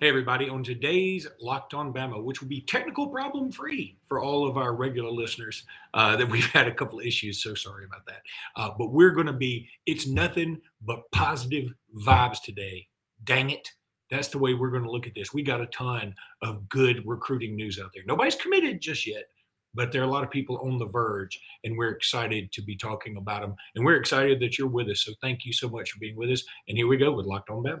Hey, everybody. On today's Locked On Bama, which will be technical problem free for all of our regular listeners, uh, that we've had a couple issues. So sorry about that. Uh, but we're going to be, it's nothing but positive vibes today. Dang it. That's the way we're going to look at this. We got a ton of good recruiting news out there. Nobody's committed just yet, but there are a lot of people on the verge, and we're excited to be talking about them. And we're excited that you're with us. So thank you so much for being with us. And here we go with Locked On Bama.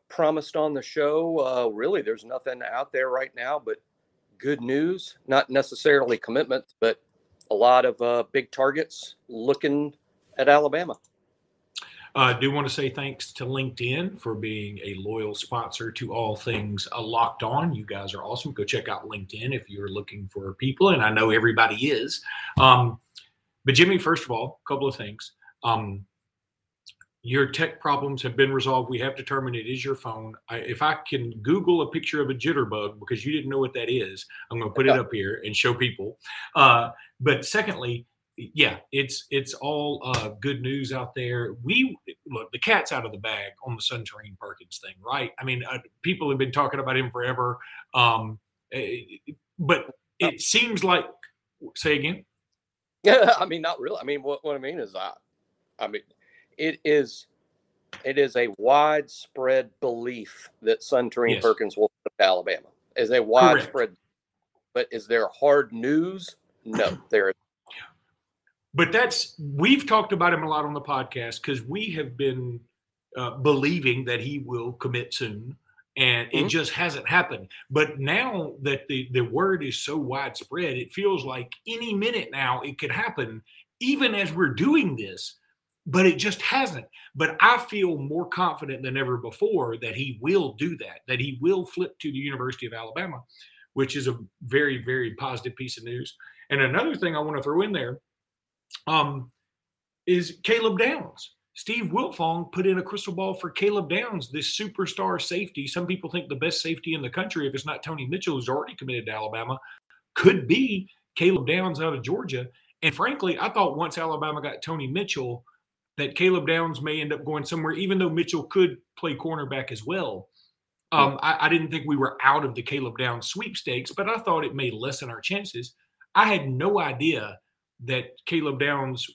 promised on the show, uh, really, there's nothing out there right now but good news. Not necessarily commitments, but a lot of uh, big targets looking at Alabama. I uh, do want to say thanks to LinkedIn for being a loyal sponsor to all things uh, Locked On. You guys are awesome. Go check out LinkedIn if you're looking for people, and I know everybody is. Um, but Jimmy, first of all, a couple of things. Um, your tech problems have been resolved. We have determined it is your phone. I, if I can Google a picture of a jitterbug because you didn't know what that is, I'm going to put it up here and show people. Uh, but secondly, yeah, it's it's all uh, good news out there. We look the cat's out of the bag on the Suntarine Perkins thing, right? I mean, uh, people have been talking about him forever, um, eh, but it seems like. Say again. Yeah, I mean, not really. I mean, what, what I mean is, I, I mean, it is it is a widespread belief that Suntarine yes. Perkins will come to Alabama. Is a widespread, Correct. but is there hard news? No, there is. But that's we've talked about him a lot on the podcast because we have been uh, believing that he will commit soon, and mm-hmm. it just hasn't happened. But now that the the word is so widespread, it feels like any minute now it could happen. Even as we're doing this, but it just hasn't. But I feel more confident than ever before that he will do that, that he will flip to the University of Alabama, which is a very, very positive piece of news. And another thing I want to throw in there um, is Caleb Downs. Steve Wiltfong put in a crystal ball for Caleb Downs, this superstar safety. Some people think the best safety in the country, if it's not Tony Mitchell, who's already committed to Alabama, could be Caleb Downs out of Georgia. And frankly, I thought once Alabama got Tony Mitchell, that Caleb Downs may end up going somewhere, even though Mitchell could play cornerback as well. Um, I, I, didn't think we were out of the Caleb Downs sweepstakes, but I thought it may lessen our chances. I had no idea that Caleb Downs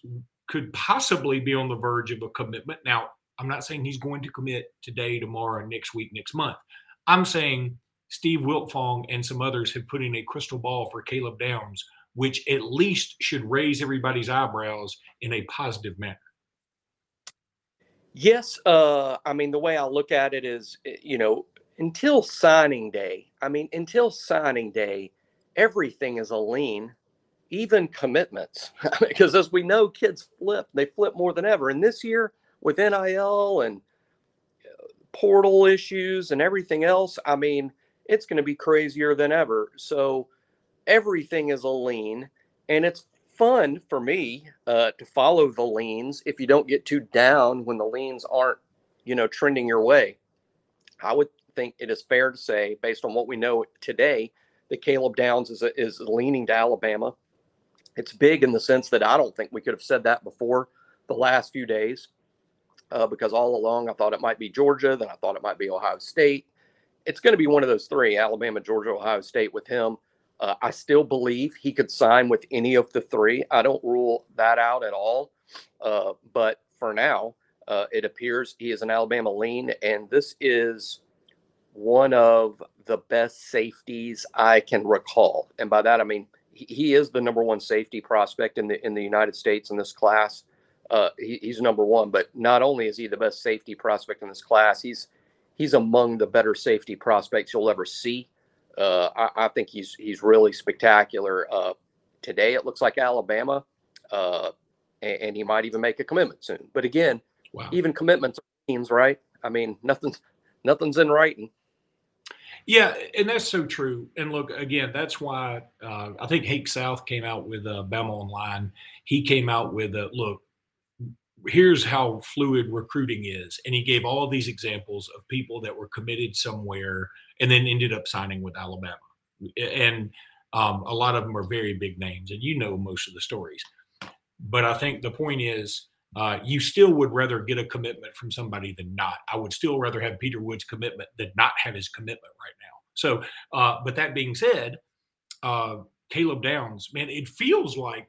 could possibly be on the verge of a commitment. Now, I'm not saying he's going to commit today, tomorrow, next week, next month. I'm saying Steve Wiltfong and some others have put in a crystal ball for Caleb Downs, which at least should raise everybody's eyebrows in a positive manner. Yes, uh, I mean the way I look at it is, eh, you know, until signing day. I mean, until signing day, everything is a lean, even commitments, because as we know, kids flip. They flip more than ever. And this year, with NIL and uh, portal issues and everything else, I mean, it's going to be crazier than ever. So everything is a lean, and it's fun for me uh, to follow the leans if you don't get too down when the leans aren't, you know, trending your way. I would think it is fair to say, based on what we know today, that Caleb Downs is, is leaning to Alabama. It's big in the sense that I don't think we could have said that before the last few days, uh, because all along I thought it might be Georgia, then I thought it might be Ohio State. It's going to be one of those three Alabama, Georgia, Ohio State with him. Uh, I still believe he could sign with any of the three. I don't rule that out at all. Uh, but for now, uh, it appears he is an Alabama lean, and this is one of the best safeties I can recall. And by that I mean he, is the number one safety prospect in the in the United States in this class. Uh, he, he's number one, but not only is he the best safety prospect in this class, he's he's among the better safety prospects you'll ever see. Uh, I, I, think he's he's really spectacular. Uh, today it looks like Alabama, uh, and, and, he might even make a commitment soon. But again, wow. even commitments means right. I mean, nothing's nothing's in writing. Yeah, and that's so true. And look, again, that's why uh, I think Hank South came out with uh, Bama Online. He came out with a look. Here's how fluid recruiting is, and he gave all these examples of people that were committed somewhere and then ended up signing with Alabama. And um, a lot of them are very big names, and you know most of the stories. But I think the point is, uh, you still would rather get a commitment from somebody than not. I would still rather have Peter Wood's commitment than not have his commitment right now. So, uh, but that being said, uh, Caleb Downs, man, it feels like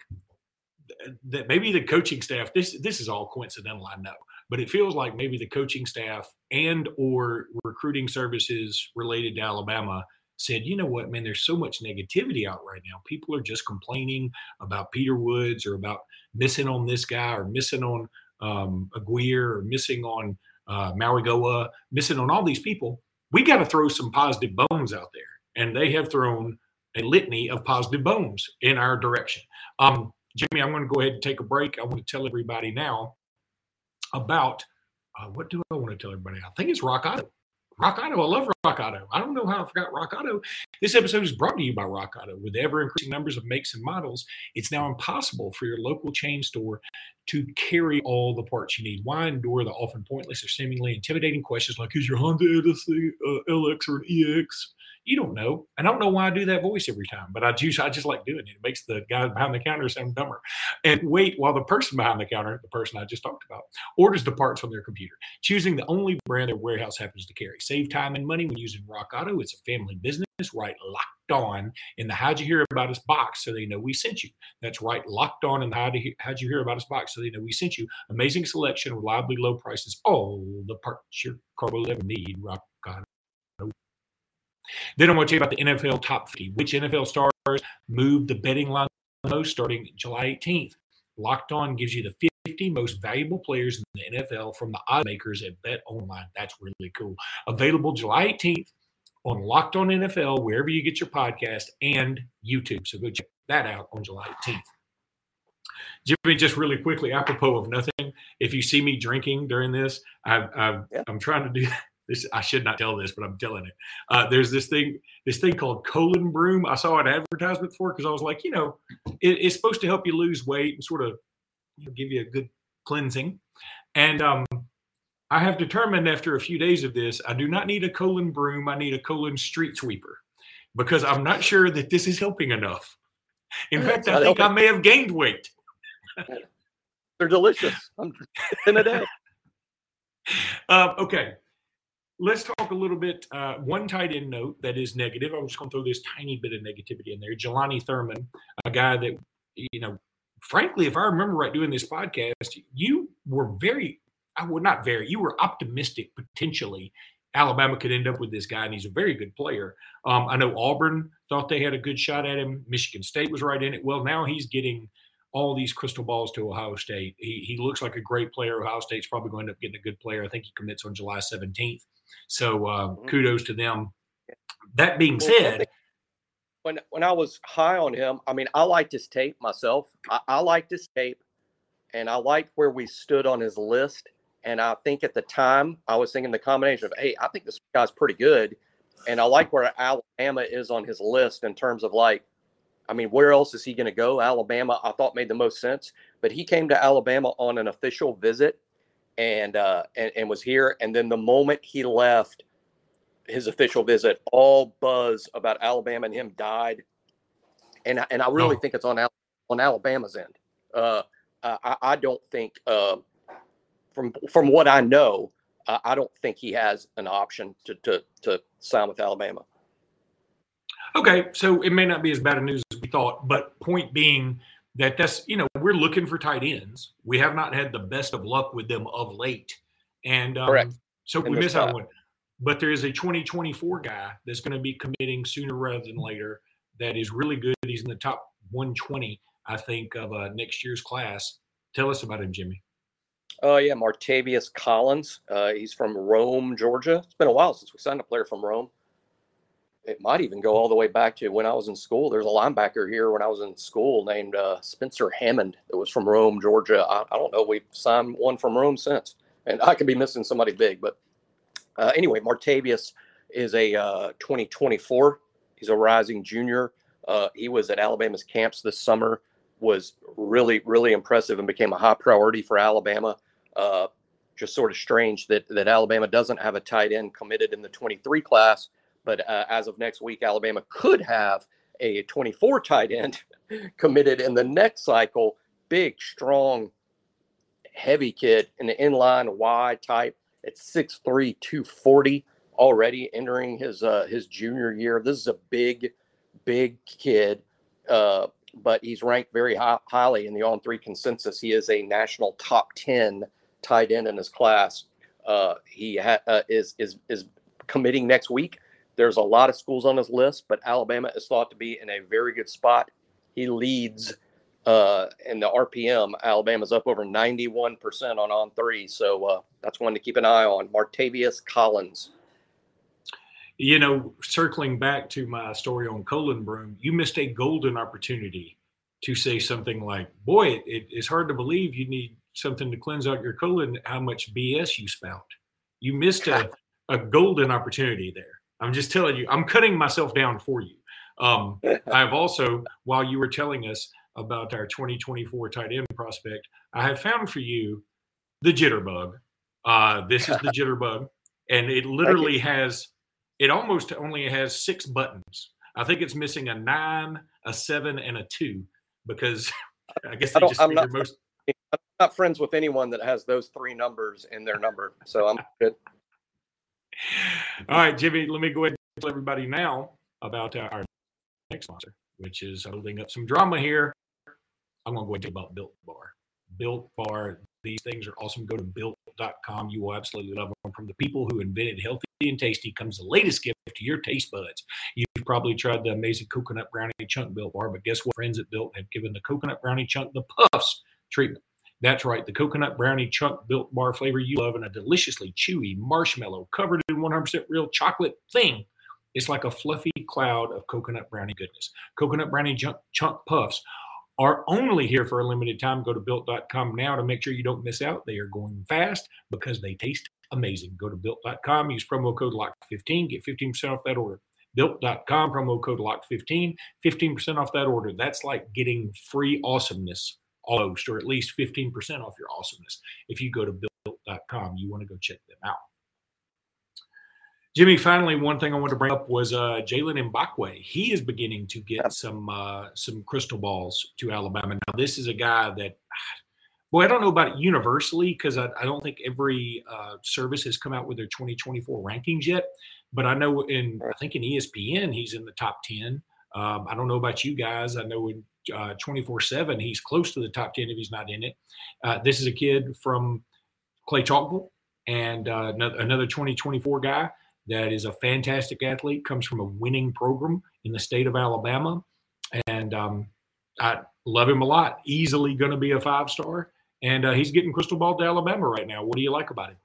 that maybe the coaching staff. This this is all coincidental, I know, but it feels like maybe the coaching staff and or recruiting services related to Alabama said, you know what, man, there's so much negativity out right now. People are just complaining about Peter Woods or about missing on this guy or missing on um, Aguirre or missing on uh, Mauigoa, missing on all these people. We got to throw some positive bones out there. And they have thrown a litany of positive bones in our direction. Um, Jimmy, I'm going to go ahead and take a break. I want to tell everybody now about uh, what do I want to tell everybody? I think it's Rock Auto. Rock Auto. I love Rock Auto. I don't know how I forgot Rock Auto. This episode is brought to you by Rock Auto. With ever increasing numbers of makes and models, it's now impossible for your local chain store to carry all the parts you need. Why endure the often pointless or seemingly intimidating questions like, is your Honda Odyssey uh, LX or an EX? You don't know. I don't know why I do that voice every time, but I just I just like doing it. It makes the guy behind the counter sound dumber. And wait while the person behind the counter, the person I just talked about, orders the parts from their computer, choosing the only brand their warehouse happens to carry. Save time and money when using Rock Auto. It's a family business. Write locked on in the How'd You Hear About Us box so they know we sent you. That's right, locked on in the How'd You, How'd you Hear About Us box so they know we sent you. Amazing selection, reliably low prices, all the parts your car will ever need. Rock Auto. Then I want to tell you about the NFL top 50. Which NFL stars moved the betting line most starting July 18th? Locked On gives you the 50 most valuable players in the NFL from the odds makers at Bet Online. That's really cool. Available July 18th on Locked On NFL, wherever you get your podcast, and YouTube. So go check that out on July 18th. Jimmy, just really quickly, apropos of nothing, if you see me drinking during this, I, am trying to do this I should not tell this, but I'm telling it. Uh, there's this thing, this thing called colon broom. I saw an advertisement for because I was like, you know, it, it's supposed to help you lose weight and sort of you know, give you a good cleansing. And um, I have determined after a few days of this, I do not need a colon broom. I need a colon street sweeper because I'm not sure that this is helping enough. In fact, I think helping. I may have gained weight. They're delicious. I'm in a day. Uh, okay, let's talk a little bit. Uh, one tight end note that is negative. I'm just going to throw this tiny bit of negativity in there. Jelani Thurman, a guy that, you know, frankly, if I remember right doing this podcast, you were very, I would not very, you were optimistic potentially Alabama could end up with this guy, and he's a very good player. Um, I know Auburn thought they had a good shot at him. Michigan State was right in it. Well, now he's getting all these crystal balls to Ohio State. He, he looks like a great player. Ohio State's probably going to end up getting a good player. I think he commits on July 17th. So uh, mm-hmm. kudos to them. That being said, when when I was high on him, I mean, I liked his tape myself. I, I liked his tape, and I liked where we stood on his list. And I think at the time, I was thinking the combination of, hey, I think this guy's pretty good, and I like where Alabama is on his list in terms of like, I mean, where else is he going to go? Alabama, I thought made the most sense, but he came to Alabama on an official visit and uh, and, and was here. And then the moment he left his official visit, all buzz about Alabama and him died. And and I really oh. think it's on on Alabama's end. Uh, I, I don't think uh, from from what I know, I don't think he has an option to to to sign with Alabama. Okay, so it may not be as bad a news thought, but point being, that that's you know we're looking for tight ends. We have not had the best of luck with them of late, and um, Correct. so and we miss out on one. But there is a 2024 guy that's going to be committing sooner rather than later. That is really good. He's in the top 120, I think, of uh, next year's class. Tell us about him, Jimmy. Oh uh, yeah, Martavius Collins. Uh, he's from Rome, Georgia. It's been a while since we signed a player from Rome it might even go all the way back to when I was in school. There's a linebacker here when I was in school named uh, Spencer Hammond that was from Rome, Georgia. I, I, don't know. We've signed one from Rome since, and I could be missing somebody big. But uh, anyway, Martavius is a uh, 2024. He's a rising junior. Uh, he was at Alabama's camps this summer. Was really really impressive and became a high priority for Alabama. Uh, just sort of strange that that Alabama doesn't have a tight end committed in the 23 class, but uh, as of next week, Alabama could have a 24 tight end committed in the next cycle. Big, strong, heavy kid in the inline wide type at 6'3, 240 already entering his uh, his junior year. This is a big, big kid, uh, but he's ranked very high, highly in the on three consensus. He is a national top 10 tight end in his class. Uh, he ha- uh, is is is committing next week. There's a lot of schools on his list, but Alabama is thought to be in a very good spot. He leads uh, in the RPM. Alabama's up over 91% on on three, so uh, that's one to keep an eye on. Martavius Collins. You know, circling back to my story on Colon Broom, you missed a golden opportunity to say something like, "Boy, it, it, it's hard to believe you need something to cleanse out your colon, how much BS you spout. You missed a, a golden opportunity there. I'm just telling you, I'm cutting myself down for you. Um, I've also, while you were telling us about our 2024 tight end prospect, I have found for you the jitterbug. Uh, this is the jitterbug, and it literally has, it almost only has six buttons. I think it's missing a nine, a seven, and a two because I guess they I just I'm not, most I'm not friends with anyone that has those three numbers in their number, so I'm good. All right, Jimmy, let me go ahead and tell everybody now about our next sponsor, which is holding up some drama here. I'm going to go ahead and you about Built Bar. Built Bar, these things are awesome. Go to built.com. You will absolutely love them. From the people who invented healthy and tasty comes the latest gift to your taste buds. You've probably tried the amazing coconut brownie chunk Built Bar, but guess what? Friends at Built have given the coconut brownie chunk the puffs treatment. That's right, the coconut brownie chunk built bar flavor you love and a deliciously chewy marshmallow covered in 100% real chocolate thing. It's like a fluffy cloud of coconut brownie goodness. Coconut brownie chunk, chunk puffs are only here for a limited time. Go to built.com now to make sure you don't miss out. They are going fast because they taste amazing. Go to built.com, use promo code LOCK15, get 15% off that order. Built.com, promo code LOCK15, 15% off that order. That's like getting free awesomeness almost, or at least 15% off your awesomeness. If you go to built.com, you want to go check them out. Jimmy, finally, one thing I want to bring up was uh, Jaylen Mbakwe. He is beginning to get some uh, some crystal balls to Alabama. Now, this is a guy that, boy, I don't know about it universally because I, I, don't think every uh, service has come out with their 2024 rankings yet. But I know in I think in ESPN he's in the top 10. Um, I don't know about you guys. I know in 24 7. He's close to the top 10 if he's not in it. Uh, this is a kid from Clay Chalkville and uh, another 2024 guy that is a fantastic athlete, comes from a winning program in the state of Alabama. And um, I love him a lot. Easily going to be a five star. And uh, he's getting crystal ball to Alabama right now. What do you like about him?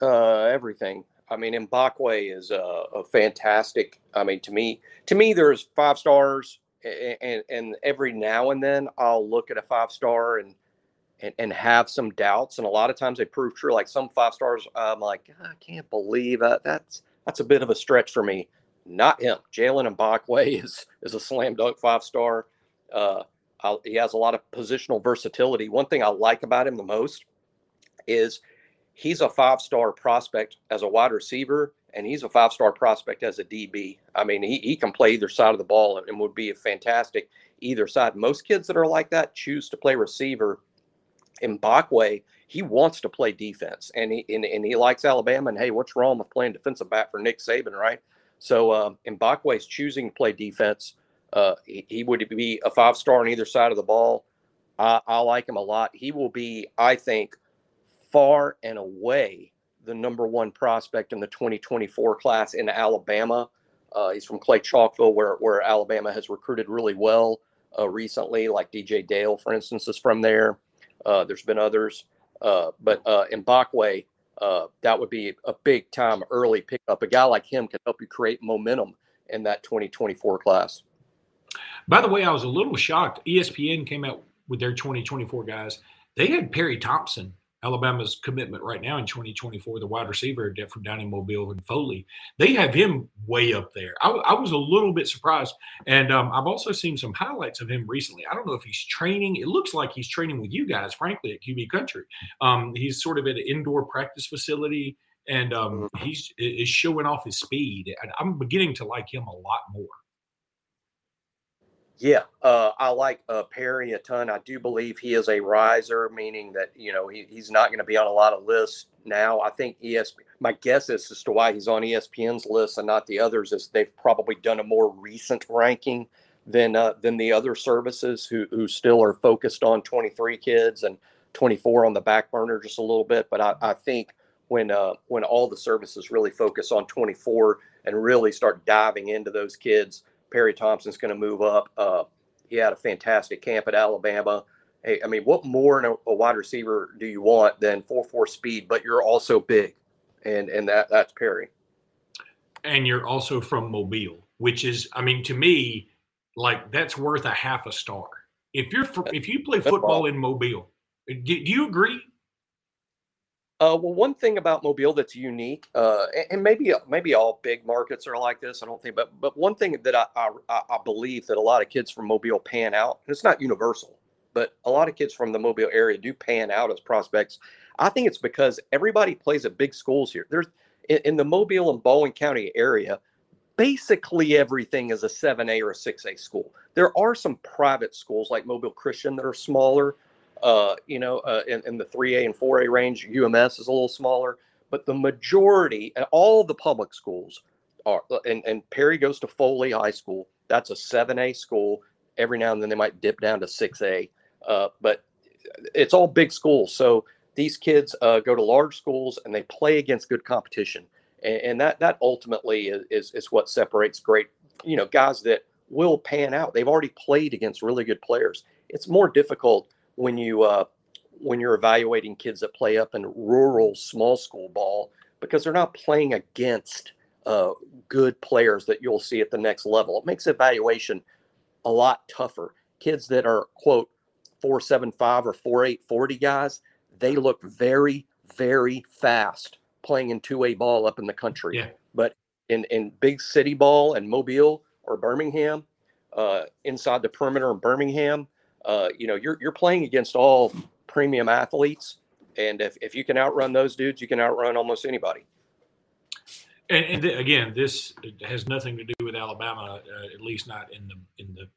Uh, everything. I mean, Mbakwe is a, a, fantastic. I mean, to me, to me, there's five stars and, and every now and then I'll look at a five star and, and, and have some doubts, and a lot of times they prove true. Like some five stars, I'm like, I can't believe that. That's that's a bit of a stretch for me. Not him. Jaylen Mbakwe is is a slam dunk five star. Uh, he has a lot of positional versatility. One thing I like about him the most is he's a five star prospect as a wide receiver and he's a five star prospect as a DB. I mean, he, he can play either side of the ball and, would be a fantastic either side. Most kids that are like that choose to play receiver. In Mbakwe, he wants to play defense and he and, and, he likes Alabama. And hey, what's wrong with playing defensive back for Nick Saban, right? So uh, Mbakwe is choosing to play defense. Uh, he, he, would be a five star on either side of the ball. I, I like him a lot. He will be, I think, far and away the number one prospect in the 2024 class in Alabama. Uh, he's from Clay Chalkville, where where Alabama has recruited really well uh, recently. Like DJ Dale, for instance, is from there. Uh, there's been others, uh, but uh, Mbakwe, uh, that would be a big time early pickup. A guy like him can help you create momentum in that 2024 class. By the way, I was a little shocked. ESPN came out with their 2024 guys. They had Perry Thompson Alabama's commitment right now in 2024, the wide receiver from down in Mobile and Foley, they have him way up there. I, I was a little bit surprised, and um, I've also seen some highlights of him recently. I don't know if he's training. It looks like he's training with you guys, frankly, at QB Country. Um, he's sort of at an indoor practice facility, and um, mm-hmm. he's is showing off his speed. And I'm beginning to like him a lot more. Yeah, uh, I like uh, Perry a ton. I do believe he is a riser, meaning that you know he, he's not going to be on a lot of lists now. I think ESP. My guess is as to why he's on ESPN's list and not the others is they've probably done a more recent ranking than uh, than the other services who who still are focused on 23 kids and 24 on the back burner just a little bit. But I, I think when uh, when all the services really focus on 24 and really start diving into those kids Perry Thompson's going to move up. Uh, he had a fantastic camp at Alabama. Hey, I mean, what more in a, a wide receiver do you want than four four speed? But you're also big, and and that that's Perry. And you're also from Mobile, which is, I mean, to me, like that's worth a half a star. If you're if you play football in Mobile, do, do you agree? Uh, well, one thing about Mobile that's unique, uh, and maybe maybe all big markets are like this. I don't think, but but one thing that I, I, I believe that a lot of kids from Mobile pan out, and it's not universal, but a lot of kids from the Mobile area do pan out as prospects. I think it's because everybody plays at big schools here. There's in, in the Mobile and Baldwin County area, basically everything is a 7A or a 6A school. There are some private schools like Mobile Christian that are smaller uh, you know, uh, in, in the 3A and 4A range, UMS is a little smaller, but the majority, all the public schools are, uh, and, and Perry goes to Foley High School. That's a 7A school. Every now and then they might dip down to 6A, uh, but it's all big schools. So these kids uh, go to large schools and they play against good competition. And, and that, that ultimately is, is, is what separates great, you know, guys that will pan out. They've already played against really good players. It's more difficult when you uh, when you're evaluating kids that play up in rural small school ball because they're not playing against uh, good players that you'll see at the next level. It makes evaluation a lot tougher. Kids that are quote four seven five or four eight forty guys, they look very very fast playing in two A ball up in the country. Yeah. But in in big city ball and Mobile or Birmingham, uh, inside the perimeter in Birmingham, uh, you know, you're you're playing against all premium athletes, and if if you can outrun those dudes, you can outrun almost anybody. And, and th- again, this has nothing to do with Alabama, uh, at least not in the in the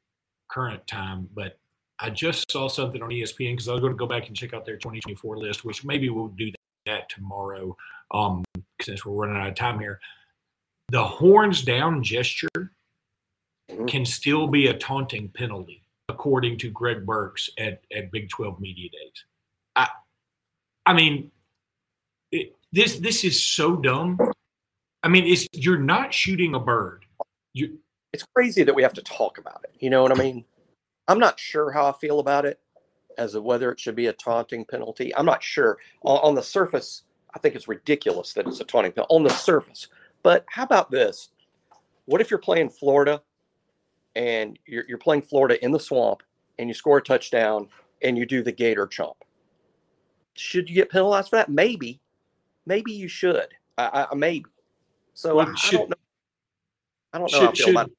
current time. But I just saw something on ESPN because I was going to go back and check out their 2024 list, which maybe we'll do that tomorrow, um, since we're running out of time here. The horns down gesture mm-hmm. can still be a taunting penalty according to Greg Burks at, at Big 12 Media Days. I, I mean, it, this this is so dumb. I mean, it's you're not shooting a bird. You, it's crazy that we have to talk about it. You know what I mean? I'm not sure how I feel about it as of whether it should be a taunting penalty. I'm not sure. On, on the surface, I think it's ridiculous that it's a taunting penalty on the surface. But how about this? What if you're playing Florida and you're, you're playing Florida in the swamp and you score a touchdown and you do the gator chomp. Should you get penalized for that? Maybe. Maybe you should. I, I maybe. So well, I, should, I, don't know. I don't know should, should, about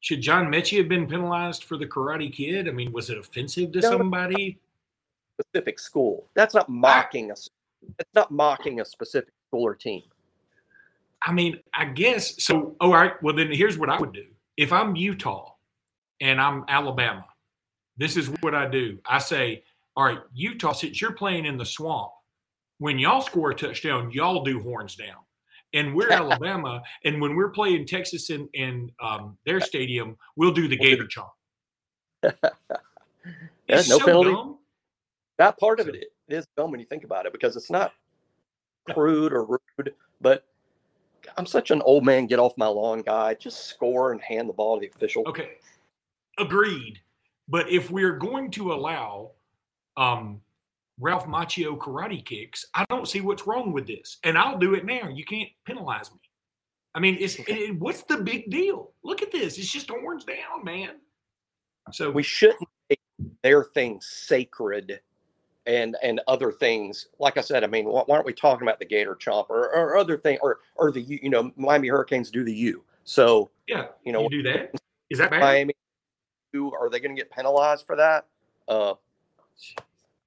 should John Metchie have been penalized for the Karate Kid? I mean, was it offensive to no, somebody? Specific school. That's not mocking us. It's not mocking a specific school or team. I mean, I guess so. Oh, all right. Well, then here's what I would do if I'm Utah and I'm Alabama, this is what I do. I say, all right, Utah, since you're playing in the swamp, when y'all score a touchdown, y'all do horns down. And we're Alabama, and when we're playing Texas in, in um, their stadium, we'll do the Gator chomp. yeah, no so penalty. Dumb. That part of it is dumb when you think about it because it's not crude or rude, but I'm such an old man get off my lawn guy. Just score and hand the ball to the official. Okay, agreed. But if we're going to allow um, Ralph Macchio karate kicks, I don't see what's wrong with this, and I'll do it now. You can't penalize me. I mean, it's it, what's the big deal? Look at this. It's just horns down, man. So we shouldn't make their thing sacred and and other things. Like I said, I mean, why, why aren't we talking about the Gator Chomp or, or other thing or or the you know Miami Hurricanes do the U? So Yeah, you know you do that. Is that bad? Miami, U, are they going to get penalized for that? Uh,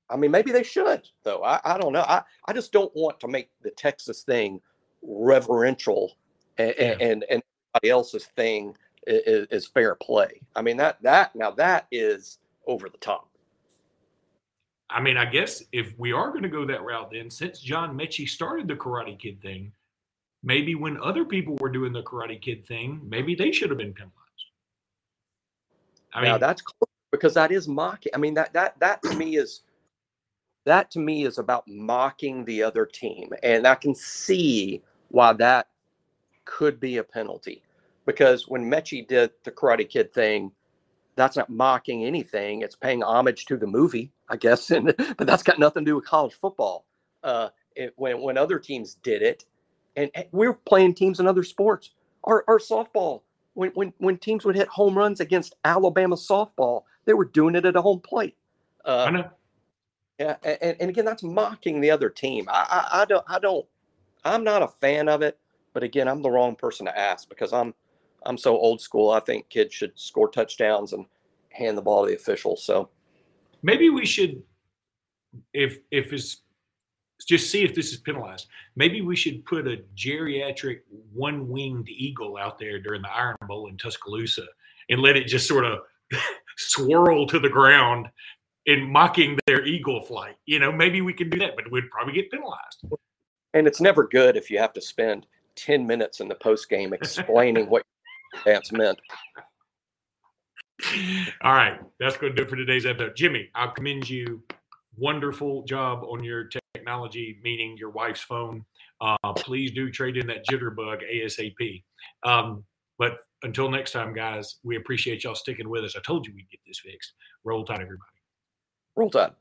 I mean, maybe they should though. I, I don't know. I, I just don't want to make the Texas thing reverential and Yeah. and, and everybody else's thing is, is fair play. I mean that that now that is over the top. I mean, I guess if we are going to go that route, then since John Metchie started the Karate Kid thing, maybe when other people were doing the Karate Kid thing, maybe they should have been penalized. I now mean, that's close because that is mocking. I mean that that that to me is that to me is about mocking the other team, and I can see why that could be a penalty because when Metchie did the Karate Kid thing, that's not mocking anything; it's paying homage to the movie, I guess. And but that's got nothing to do with college football. Uh, it, when when other teams did it, and, and we're playing teams in other sports, our our softball when, when when teams would hit home runs against Alabama softball, they were doing it at a home plate. I Uh, know. yeah, and, and again, that's mocking the other team. I, I I don't I don't I'm not a fan of it. But again, I'm the wrong person to ask because I'm I'm so old school. I think kids should score touchdowns and hand the ball to the officials. So Maybe we should, if if it's just see if this is penalized. Maybe we should put a geriatric one-winged eagle out there during the Iron Bowl in Tuscaloosa and let it just sort of swirl to the ground in mocking their eagle flight. You know, maybe we can do that, but we'd probably get penalized. and it's never good if you have to spend 10 minutes in the post game explaining what that's meant. All right, that's going to do it for today's episode. Jimmy, I commend you. Wonderful job on your technology, meaning your wife's phone. Uh, please do trade in that jitterbug ASAP. Um, but until next time, guys, we appreciate y'all sticking with us. I told you we'd get this fixed. Roll Tide, everybody. Roll Tide.